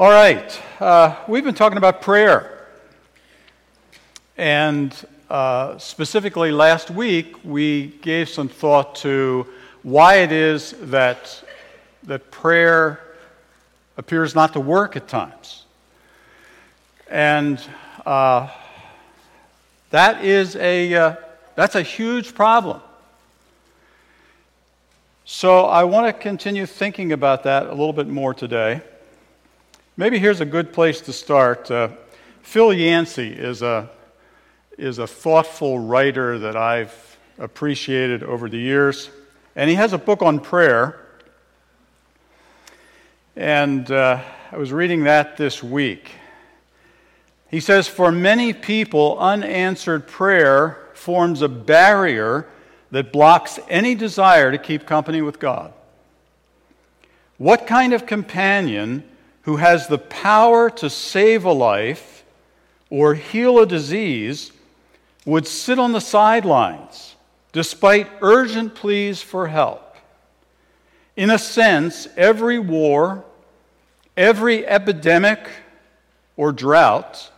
All right, uh, we've been talking about prayer. And uh, specifically last week, we gave some thought to why it is that, that prayer appears not to work at times. And uh, that is a, uh, that's a huge problem. So I want to continue thinking about that a little bit more today. Maybe here's a good place to start. Uh, Phil Yancey is a, is a thoughtful writer that I've appreciated over the years, and he has a book on prayer. And uh, I was reading that this week. He says, For many people, unanswered prayer forms a barrier that blocks any desire to keep company with God? What kind of companion who has the power to save a life or heal a disease would sit on the sidelines despite urgent pleas for help? In a sense, every war, every epidemic or drought,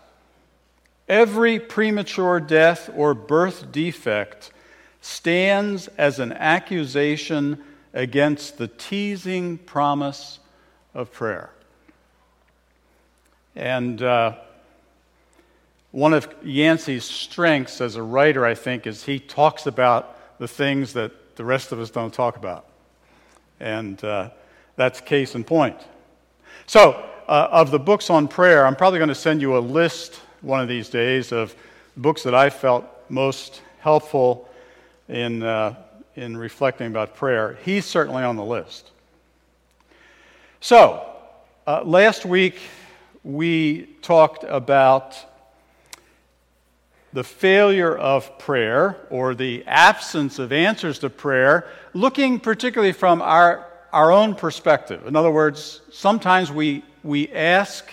every premature death or birth defect stands as an accusation against the teasing promise of prayer. And uh, one of Yancey's strengths as a writer, I think, is he talks about the things that the rest of us don't talk about. And uh, that's case in point. So, uh, of the books on prayer, I'm probably going to send you a list one of these days of books that I felt most helpful in, uh, in reflecting about prayer. He's certainly on the list. So, uh, last week we talked about the failure of prayer or the absence of answers to prayer, looking particularly from our, our own perspective. In other words, sometimes we, we ask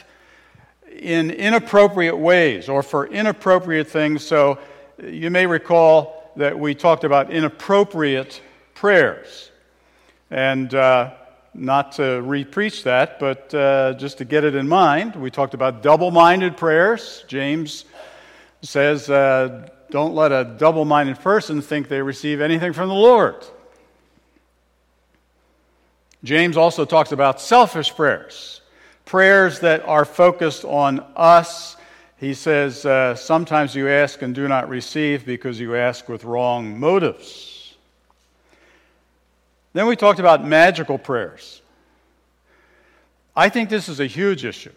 in inappropriate ways or for inappropriate things. So you may recall that we talked about inappropriate prayers. And uh, not to repreach that, but uh, just to get it in mind, we talked about double minded prayers. James says, uh, Don't let a double minded person think they receive anything from the Lord. James also talks about selfish prayers, prayers that are focused on us he says, uh, Sometimes you ask and do not receive because you ask with wrong motives. Then we talked about magical prayers. I think this is a huge issue.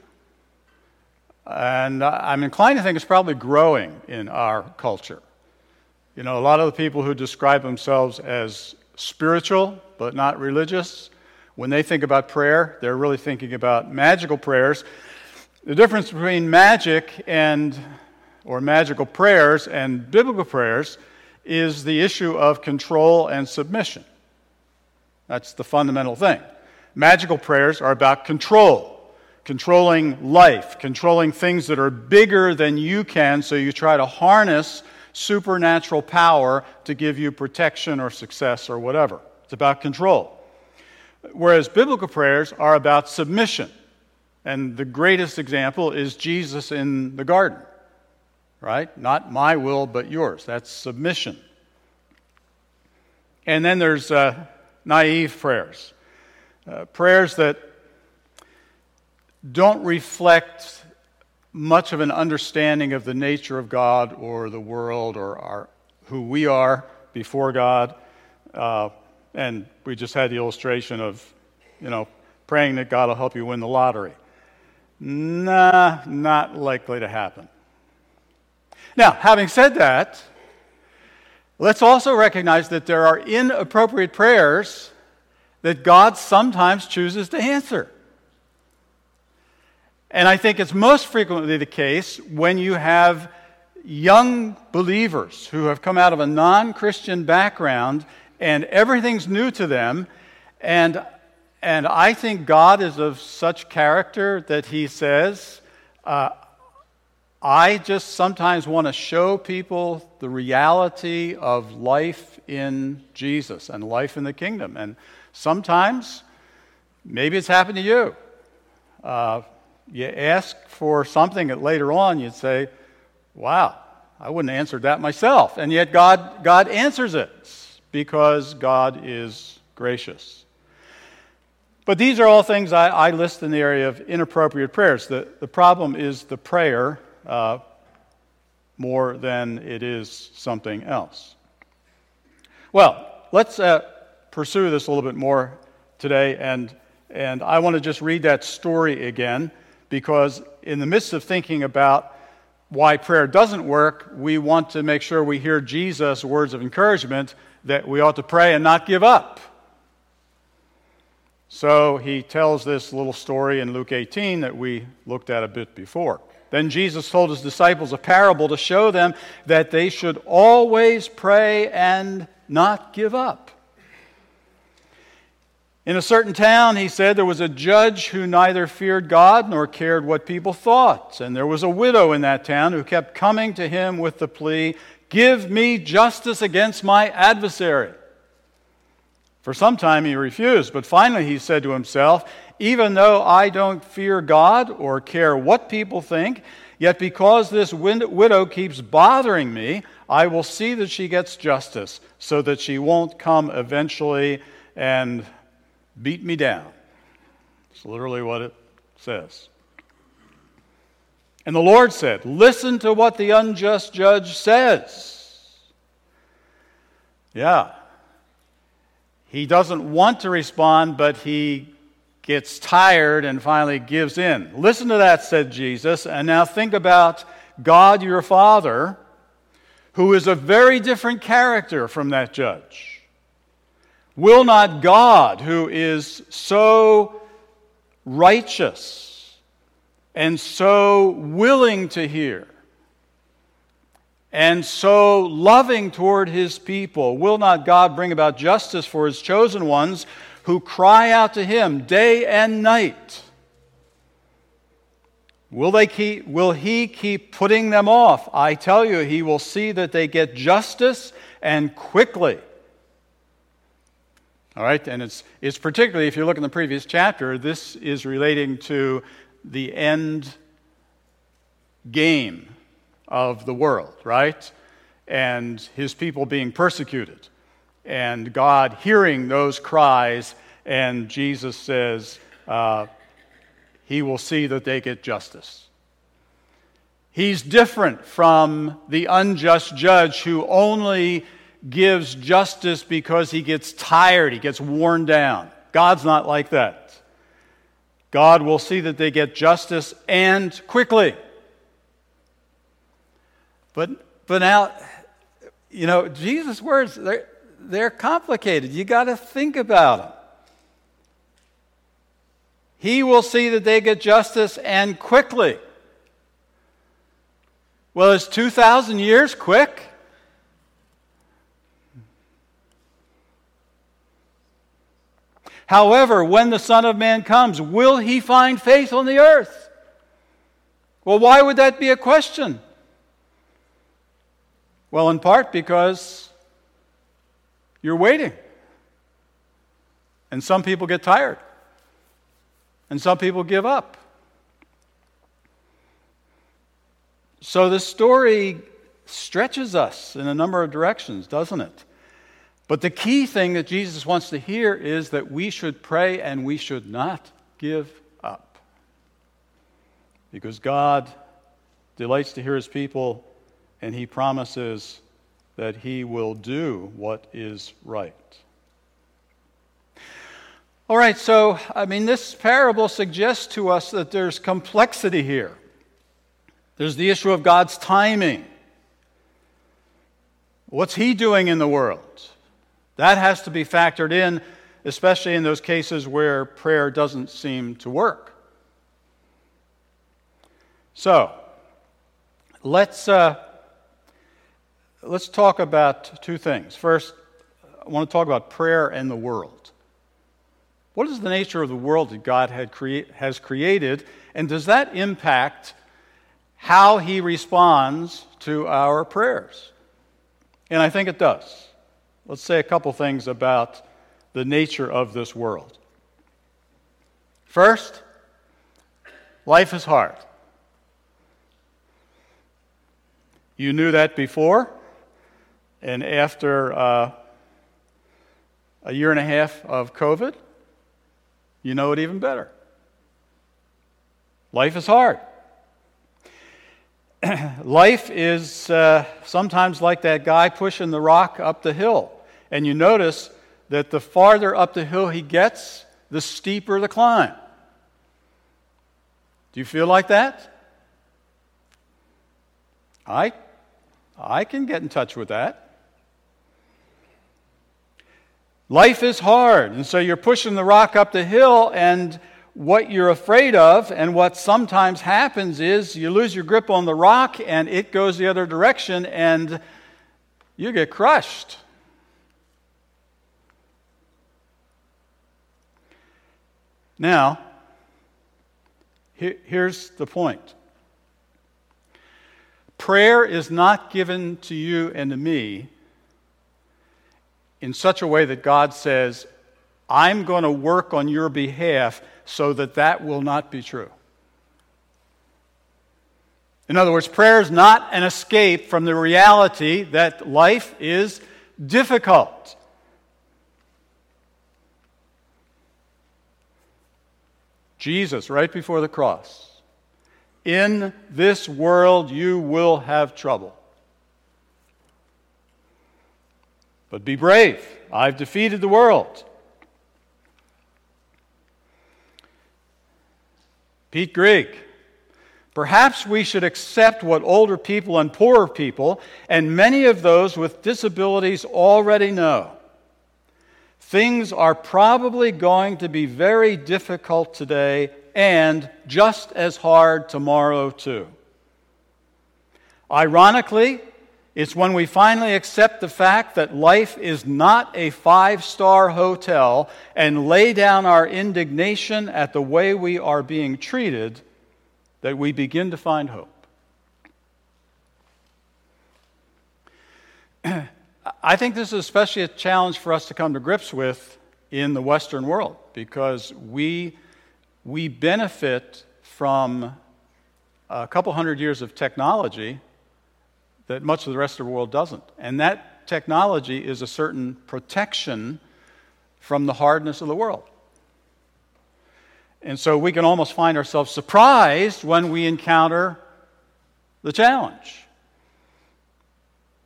And I'm inclined to think it's probably growing in our culture. You know, a lot of the people who describe themselves as spiritual but not religious, when they think about prayer, they're really thinking about magical prayers. The difference between magic and or magical prayers and biblical prayers is the issue of control and submission. That's the fundamental thing. Magical prayers are about control, controlling life, controlling things that are bigger than you can, so you try to harness supernatural power to give you protection or success or whatever. It's about control. Whereas biblical prayers are about submission. And the greatest example is Jesus in the garden, right? Not my will, but yours. That's submission. And then there's uh, naive prayers, uh, prayers that don't reflect much of an understanding of the nature of God or the world or our, who we are before God. Uh, and we just had the illustration of, you know, praying that God will help you win the lottery. Nah, not likely to happen. Now, having said that, let's also recognize that there are inappropriate prayers that God sometimes chooses to answer. And I think it's most frequently the case when you have young believers who have come out of a non Christian background and everything's new to them. And and I think God is of such character that He says, uh, I just sometimes want to show people the reality of life in Jesus and life in the kingdom. And sometimes, maybe it's happened to you. Uh, you ask for something that later on you'd say, wow, I wouldn't answer that myself. And yet God, God answers it because God is gracious. But these are all things I, I list in the area of inappropriate prayers. The, the problem is the prayer uh, more than it is something else. Well, let's uh, pursue this a little bit more today, and, and I want to just read that story again because, in the midst of thinking about why prayer doesn't work, we want to make sure we hear Jesus' words of encouragement that we ought to pray and not give up. So he tells this little story in Luke 18 that we looked at a bit before. Then Jesus told his disciples a parable to show them that they should always pray and not give up. In a certain town, he said, there was a judge who neither feared God nor cared what people thought. And there was a widow in that town who kept coming to him with the plea, Give me justice against my adversary. For some time he refused, but finally he said to himself, Even though I don't fear God or care what people think, yet because this widow keeps bothering me, I will see that she gets justice, so that she won't come eventually and beat me down. It's literally what it says. And the Lord said, Listen to what the unjust judge says. Yeah. He doesn't want to respond, but he gets tired and finally gives in. Listen to that, said Jesus. And now think about God your Father, who is a very different character from that judge. Will not God, who is so righteous and so willing to hear and so loving toward his people, will not God bring about justice for his chosen ones who cry out to him day and night? Will, they keep, will he keep putting them off? I tell you, he will see that they get justice and quickly. All right, and it's, it's particularly, if you look in the previous chapter, this is relating to the end game of the world, right? And his people being persecuted. And God hearing those cries, and Jesus says, uh, He will see that they get justice. He's different from the unjust judge who only gives justice because he gets tired, he gets worn down. God's not like that. God will see that they get justice and quickly. But, but now, you know, Jesus' words, they're, complicated. You got to think about them. He will see that they get justice and quickly. Well, is 2,000 years quick? However, when the Son of Man comes, will he find faith on the earth? Well, why would that be a question? Well, in part because you're waiting. And some people get tired. And some people give up. So the story stretches us in a number of directions, doesn't it? But the key thing that Jesus wants to hear is that we should pray and we should not give up. Because God delights to hear his people, and he promises that he will do what is right. All right, so, I mean, this parable suggests to us that there's complexity here. There's the issue of God's timing. What's he doing in the world? That has to be factored in, especially in those cases where prayer doesn't seem to work. So, let's, uh, let's talk about two things. First, I want to talk about prayer and the world. What is the nature of the world that God crea- has created, and does that impact how He responds to our prayers? And I think it does let's say a couple things about the nature of this world. First, Life is hard. You knew that before, and after uh, a year and a half of COVID, you know it even better. Life is hard. Life is uh, sometimes like that guy pushing the rock up the hill. And you notice that the farther up the hill he gets, the steeper the climb. Do you feel like that? I, I can get in touch with that. Life is hard, and so you're pushing the rock up the hill, and what you're afraid of, and what sometimes happens is you lose your grip on the rock, and it goes the other direction, and you get crushed. Now, here's the point prayer is not given to you and to me in such a way that God says, I'm going to work on your behalf so that that will not be true. In other words, prayer is not an escape from the reality that life is difficult. Jesus, right before the cross, in this world you will have trouble. But be brave. I've defeated the world. Pete Greig. Perhaps we should accept what older people and poorer people, and many of those with disabilities, already know. Things are probably going to be very difficult today and just as hard tomorrow, too. Ironically, it's when we finally accept the fact that life is not a five star hotel and lay down our indignation at the way we are being treated that we begin to find hope. I think this is especially a challenge for us to come to grips with in the Western world because we, we benefit from a couple hundred years of technology that much of the rest of the world doesn't. And that technology is a certain protection from the hardness of the world. And so we can almost find ourselves surprised when we encounter the challenge.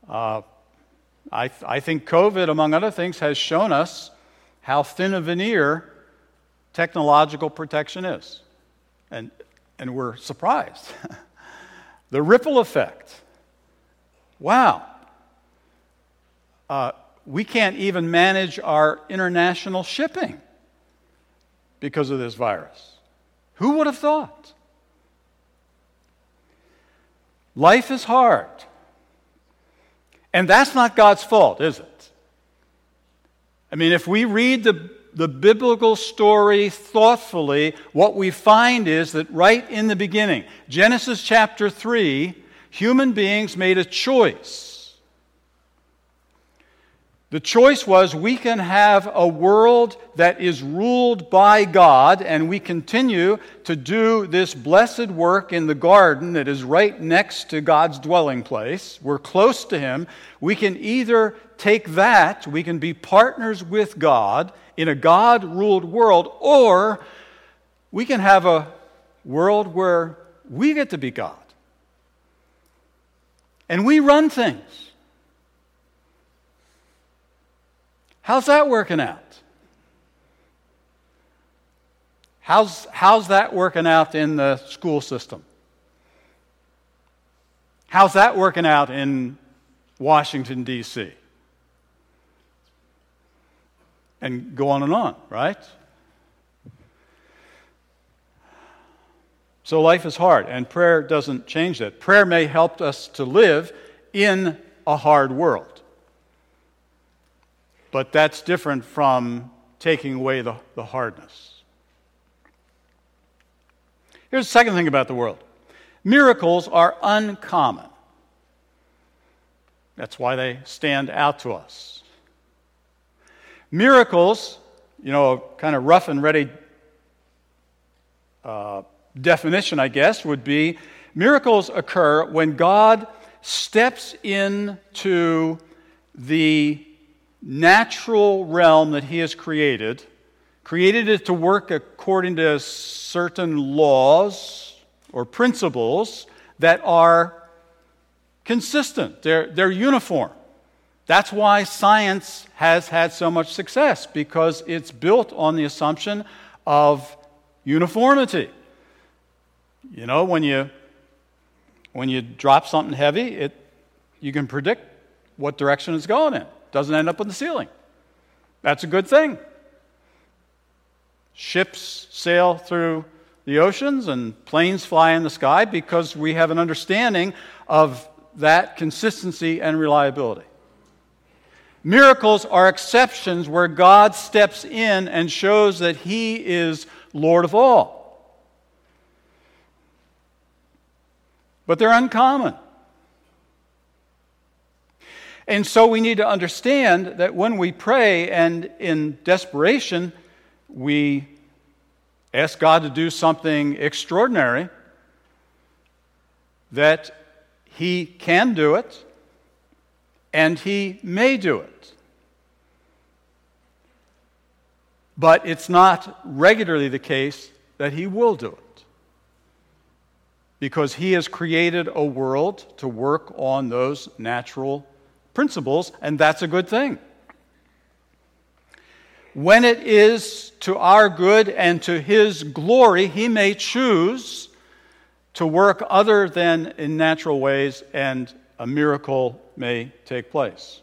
Uh, I, th- I think COVID, among other things, has shown us how thin a veneer technological protection is. And, and we're surprised. the ripple effect wow, uh, we can't even manage our international shipping because of this virus. Who would have thought? Life is hard. And that's not God's fault, is it? I mean, if we read the, the biblical story thoughtfully, what we find is that right in the beginning, Genesis chapter 3, human beings made a choice. The choice was we can have a world that is ruled by God, and we continue to do this blessed work in the garden that is right next to God's dwelling place. We're close to Him. We can either take that, we can be partners with God in a God ruled world, or we can have a world where we get to be God. And we run things. How's that working out? How's, how's that working out in the school system? How's that working out in Washington, D.C.? And go on and on, right? So life is hard, and prayer doesn't change that. Prayer may help us to live in a hard world. But that's different from taking away the, the hardness. Here's the second thing about the world miracles are uncommon. That's why they stand out to us. Miracles, you know, kind of rough and ready uh, definition, I guess, would be miracles occur when God steps into the natural realm that He has created, created it to work according to certain laws or principles that are consistent, they're, they're uniform. That's why science has had so much success, because it's built on the assumption of uniformity. You know, when you, when you drop something heavy, it, you can predict what direction it's going in. It doesn't end up in the ceiling. That's a good thing. Ships sail through the oceans and planes fly in the sky because we have an understanding of that consistency and reliability. Miracles are exceptions where God steps in and shows that He is Lord of all. But they're uncommon. And so we need to understand that when we pray and in desperation we ask God to do something extraordinary, that He can do it and He may do it. But it's not regularly the case that He will do it. Because He has created a world to work on those natural principles, and that's a good thing. When it is to our good and to His glory, He may choose to work other than in natural ways, and a miracle may take place.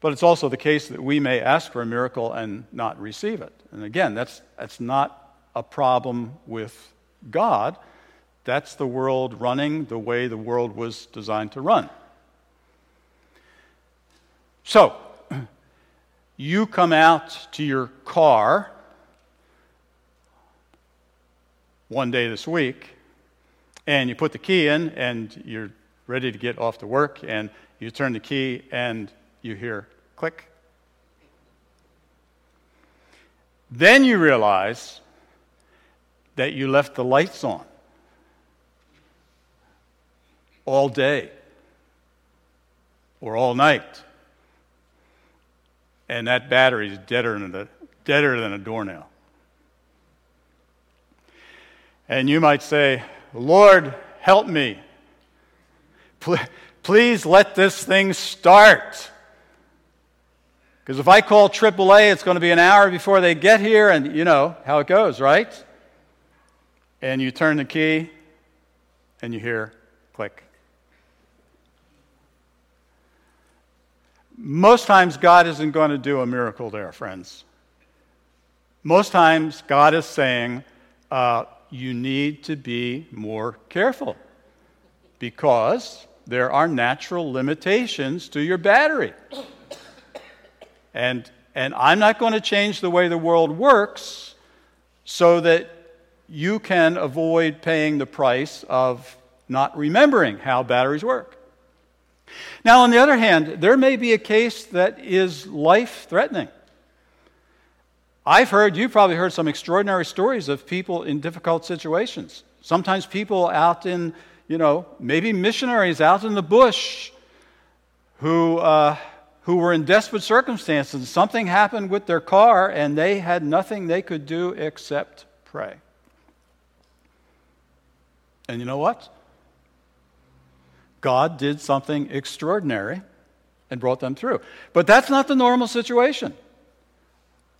But it's also the case that we may ask for a miracle and not receive it. And again, that's, that's not a problem with God. That's the world running the way the world was designed to run. So, you come out to your car one day this week, and you put the key in, and you're ready to get off to work, and you turn the key, and you hear click. Then you realize that you left the lights on all day or all night. And that battery is deader than a, deader than a doornail. And you might say, Lord, help me. Please let this thing start. Because if I call AAA, it's going to be an hour before they get here, and you know how it goes, right? And you turn the key, and you hear click. Most times, God isn't going to do a miracle there, friends. Most times, God is saying, uh, you need to be more careful because there are natural limitations to your battery. And, and I'm not going to change the way the world works so that you can avoid paying the price of not remembering how batteries work. Now, on the other hand, there may be a case that is life threatening. I've heard, you've probably heard some extraordinary stories of people in difficult situations. Sometimes people out in, you know, maybe missionaries out in the bush who, uh, who were in desperate circumstances. Something happened with their car and they had nothing they could do except pray. And you know what? God did something extraordinary and brought them through. But that's not the normal situation.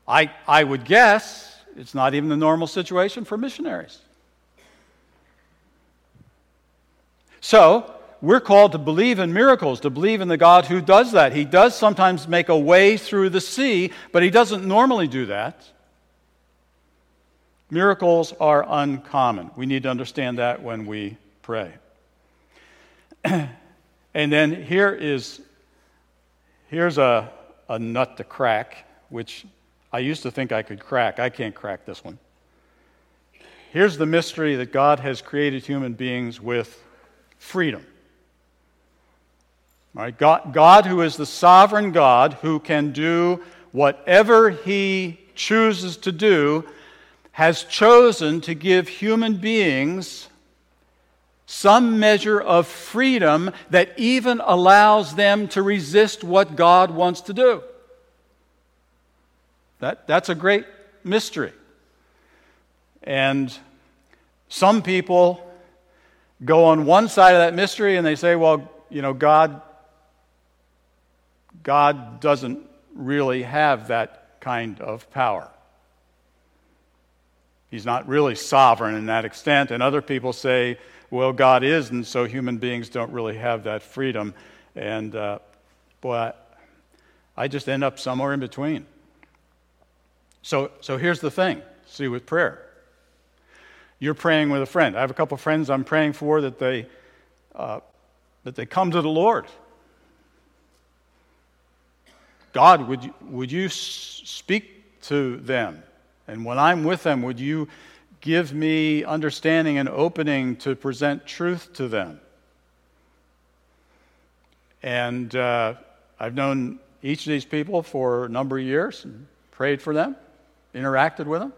I, I would guess it's not even the normal situation for missionaries. So, we're called to believe in miracles, to believe in the God who does that. He does sometimes make a way through the sea, but He doesn't normally do that. Miracles are uncommon. We need to understand that when we pray. and then here is here's a, a nut to crack, which I used to think I could crack. I can't crack this one. Here's the mystery that God has created human beings with freedom. All right, God, God, who is the sovereign God, who can do whatever he chooses to do, has chosen to give human beings some measure of freedom that even allows them to resist what God wants to do. That, that's a great mystery. And some people go on one side of that mystery and they say, well, you know, God, God doesn't really have that kind of power. He's not really sovereign in that extent. And other people say, well, God is, and so human beings don't really have that freedom. And uh, boy, I just end up somewhere in between. So, so here's the thing see, with prayer, you're praying with a friend. I have a couple of friends I'm praying for that they, uh, that they come to the Lord. God, would you, would you speak to them? And when I'm with them, would you give me understanding and opening to present truth to them? And uh, I've known each of these people for a number of years and prayed for them, interacted with them.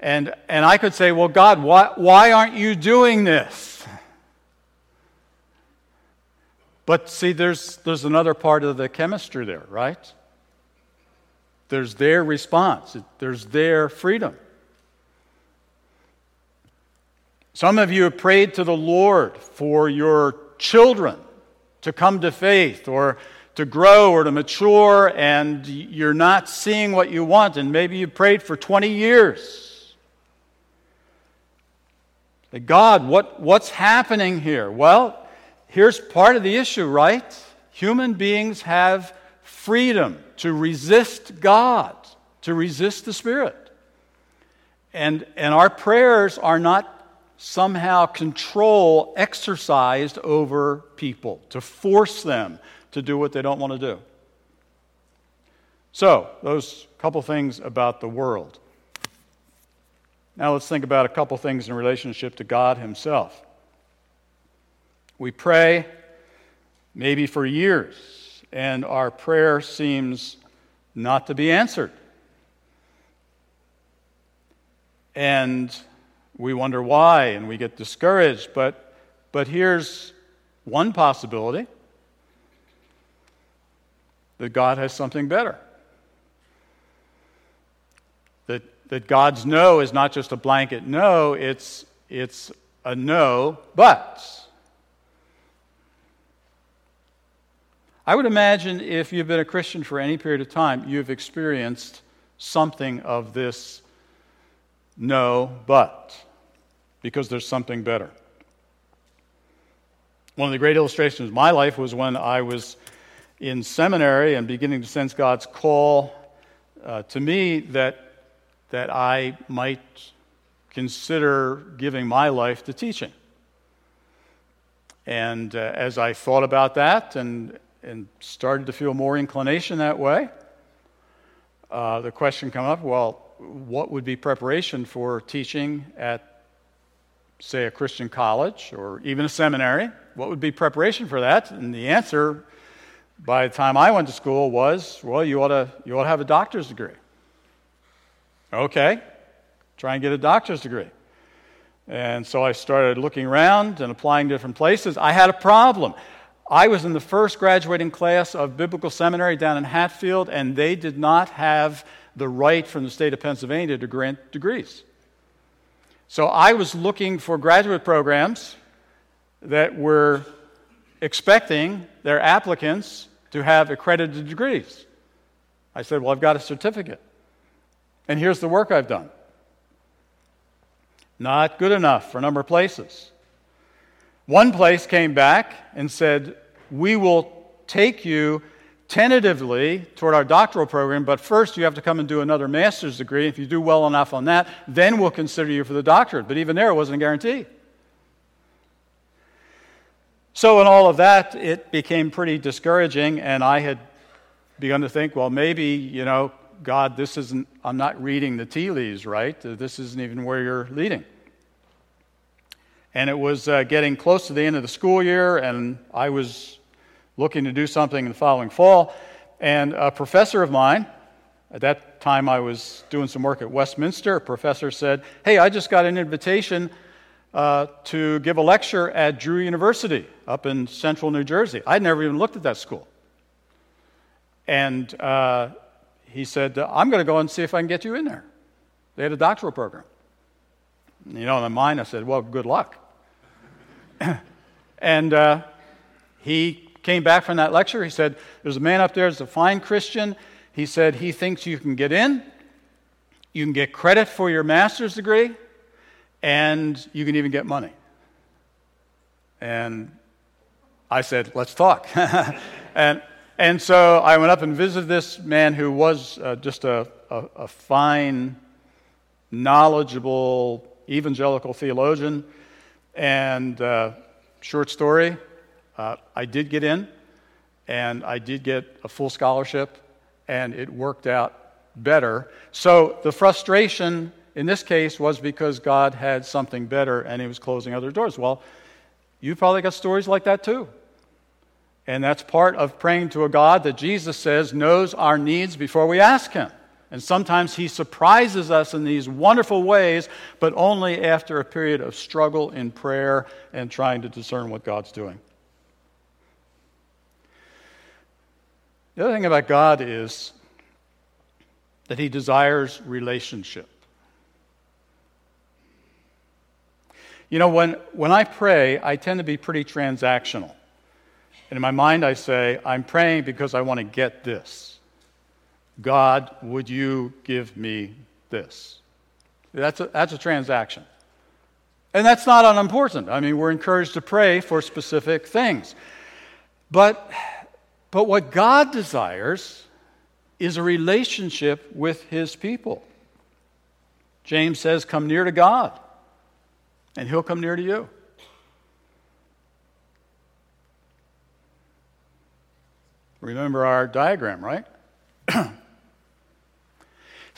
And, and I could say, well, God, why, why aren't you doing this? But see, there's, there's another part of the chemistry there, right? There's their response, there's their freedom. Some of you have prayed to the Lord for your children to come to faith or to grow or to mature, and you're not seeing what you want, and maybe you prayed for 20 years. God, what, what's happening here? Well, here's part of the issue, right? Human beings have freedom to resist God, to resist the Spirit. And, and our prayers are not somehow control exercised over people, to force them to do what they don't want to do. So, those couple things about the world. Now let's think about a couple things in relationship to God Himself. We pray maybe for years, and our prayer seems not to be answered. And we wonder why, and we get discouraged. But, but here's one possibility that God has something better. That, that God's no is not just a blanket no, it's, it's a no, but. I would imagine if you've been a Christian for any period of time, you've experienced something of this no, but, because there's something better. One of the great illustrations of my life was when I was in seminary and beginning to sense God's call uh, to me that, that I might consider giving my life to teaching. And uh, as I thought about that and and started to feel more inclination that way. Uh, the question come up well, what would be preparation for teaching at, say, a Christian college or even a seminary? What would be preparation for that? And the answer, by the time I went to school, was well, you ought to, you ought to have a doctor's degree. Okay, try and get a doctor's degree. And so I started looking around and applying different places. I had a problem. I was in the first graduating class of biblical seminary down in Hatfield, and they did not have the right from the state of Pennsylvania to grant degrees. So I was looking for graduate programs that were expecting their applicants to have accredited degrees. I said, Well, I've got a certificate, and here's the work I've done. Not good enough for a number of places. One place came back and said, We will take you tentatively toward our doctoral program, but first you have to come and do another master's degree. If you do well enough on that, then we'll consider you for the doctorate. But even there, it wasn't a guarantee. So, in all of that, it became pretty discouraging, and I had begun to think, well, maybe, you know, God, this isn't, I'm not reading the tea leaves right. This isn't even where you're leading. And it was uh, getting close to the end of the school year, and I was looking to do something in the following fall. And a professor of mine at that time, I was doing some work at Westminster. A professor said, Hey, I just got an invitation uh, to give a lecture at Drew University up in central New Jersey. I'd never even looked at that school. And uh, he said, I'm going to go and see if I can get you in there. They had a doctoral program. You know, in my mind, I said, Well, good luck. and uh, he came back from that lecture. He said, There's a man up there who's a fine Christian. He said he thinks you can get in, you can get credit for your master's degree, and you can even get money. And I said, Let's talk. and, and so I went up and visited this man who was uh, just a, a, a fine, knowledgeable evangelical theologian. And uh, short story, uh, I did get in, and I did get a full scholarship and it worked out better. So the frustration in this case was because God had something better and he was closing other doors. Well, you probably got stories like that too. And that's part of praying to a God that Jesus says knows our needs before we ask him. And sometimes he surprises us in these wonderful ways, but only after a period of struggle in prayer and trying to discern what God's doing. The other thing about God is that He desires relationship. You know, when, when I pray, I tend to be pretty transactional. And in my mind, I say, I'm praying because I want to get this. God, would you give me this? That's a, that's a transaction. And that's not unimportant. I mean, we're encouraged to pray for specific things. But but what God desires is a relationship with his people. James says, Come near to God, and he'll come near to you. Remember our diagram, right?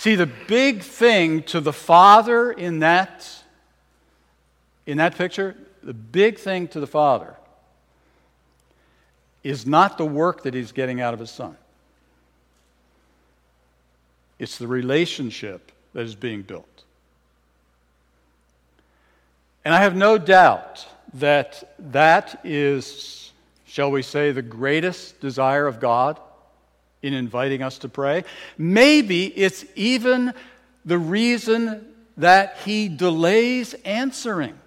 See, the big thing to the Father in that, in that picture, the big thing to the Father is not the work that he's getting out of his son. It's the relationship that is being built. And I have no doubt that that is, shall we say, the greatest desire of God in inviting us to pray. Maybe it's even the reason that he delays answering.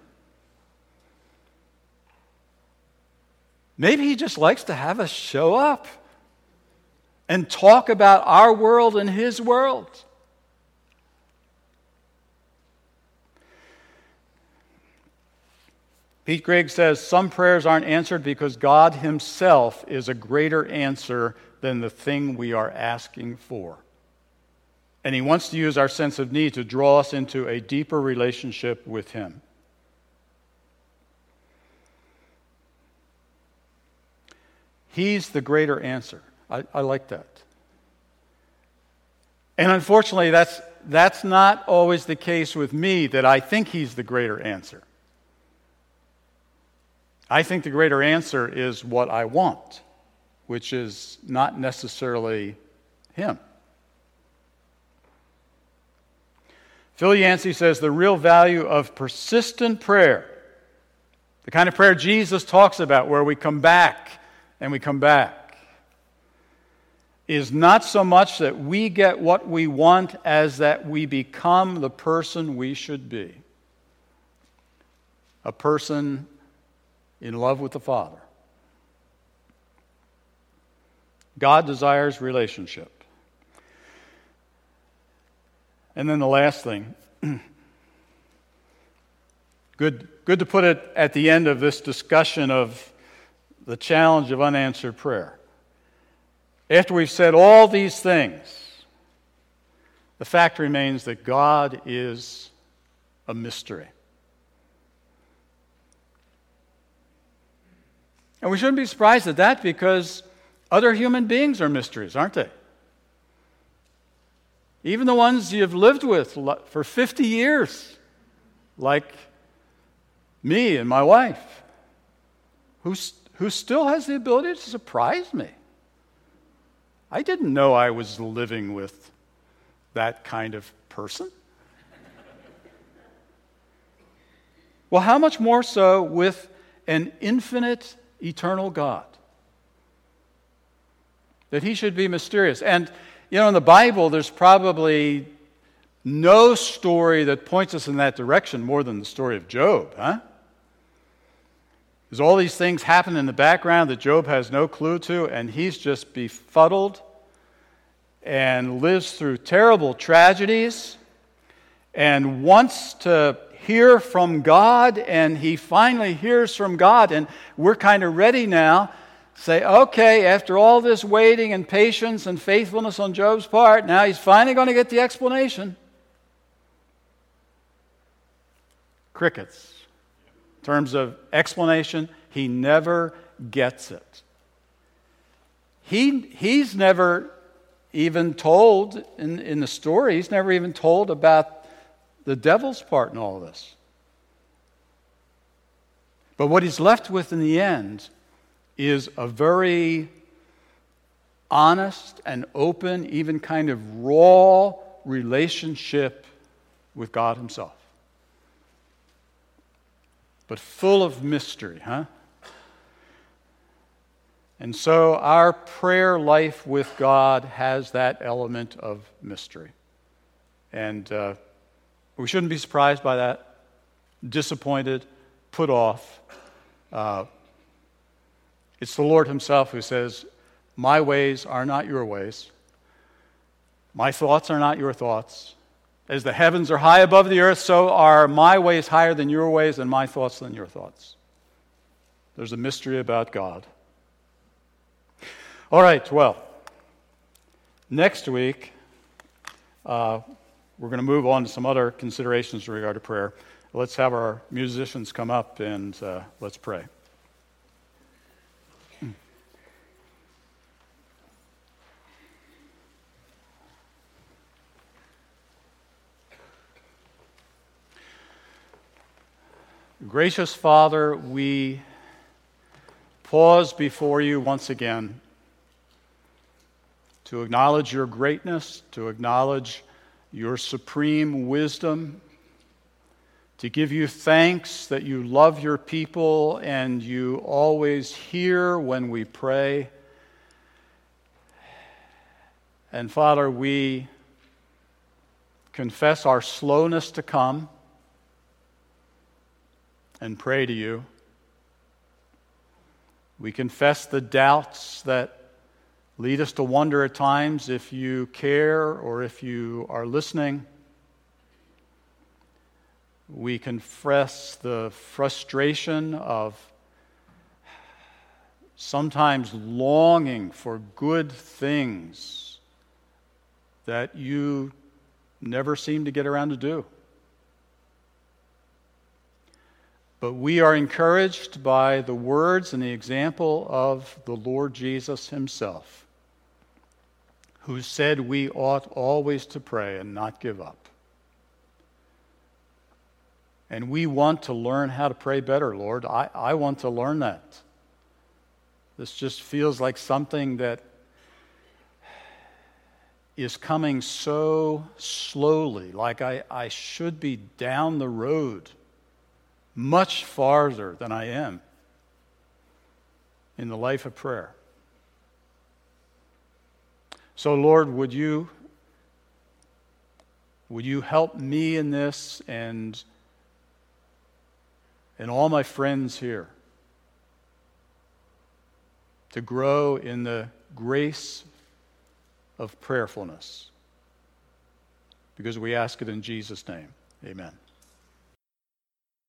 Maybe he just likes to have us show up and talk about our world and his world. Pete Greig says some prayers aren't answered because God Himself is a greater answer than the thing we are asking for. And He wants to use our sense of need to draw us into a deeper relationship with Him. He's the greater answer. I, I like that. And unfortunately, that's, that's not always the case with me that I think he's the greater answer. I think the greater answer is what I want, which is not necessarily him. Phil Yancey says the real value of persistent prayer, the kind of prayer Jesus talks about, where we come back and we come back is not so much that we get what we want as that we become the person we should be a person in love with the Father. God desires relationship. And then the last thing good, good to put it at the end of this discussion of the challenge of unanswered prayer. After we've said all these things, the fact remains that God is a mystery. And we shouldn't be surprised at that because other human beings are mysteries, aren't they? Even the ones you've lived with for 50 years, like me and my wife, who's who still has the ability to surprise me. I didn't know I was living with that kind of person? well, how much more so with an infinite, eternal God? That he should be mysterious. And, you know, in the Bible, there's probably no story that points us in that direction more than the story of Job, huh? There's all these things happen in the background that Job has no clue to, and he's just befuddled and lives through terrible tragedies and wants to hear from God, and he finally hears from God, and we're kind of ready now. Say, okay, after all this waiting and patience and faithfulness on Job's part, now he's finally going to get the explanation. Crickets. In terms of explanation, he never gets it. He, he's never even told in, in the story, he's never even told about the devil's part in all this. But what he's left with in the end is a very honest and open, even kind of raw relationship with God Himself. But full of mystery, huh? And so our prayer life with God has that element of mystery. And uh, we shouldn't be surprised by that, disappointed, put off. Uh, it's the Lord Himself who says, My ways are not your ways, my thoughts are not your thoughts. As the heavens are high above the earth, so are my ways higher than your ways, and my thoughts than your thoughts. There's a mystery about God. All right, well, next week, uh, we're going to move on to some other considerations in regard to prayer. Let's have our musicians come up and uh, let's pray. Gracious Father, we pause before you once again to acknowledge your greatness, to acknowledge your supreme wisdom, to give you thanks that you love your people and you always hear when we pray. And Father, we confess our slowness to come and pray to you. We confess the doubts that lead us to wonder at times if you care or if you are listening. We confess the frustration of sometimes longing for good things that you never seem to get around to do. But we are encouraged by the words and the example of the Lord Jesus himself, who said we ought always to pray and not give up. And we want to learn how to pray better, Lord. I, I want to learn that. This just feels like something that is coming so slowly, like I, I should be down the road much farther than I am in the life of prayer. So, Lord, would you, would you help me in this and, and all my friends here to grow in the grace of prayerfulness? Because we ask it in Jesus' name. Amen.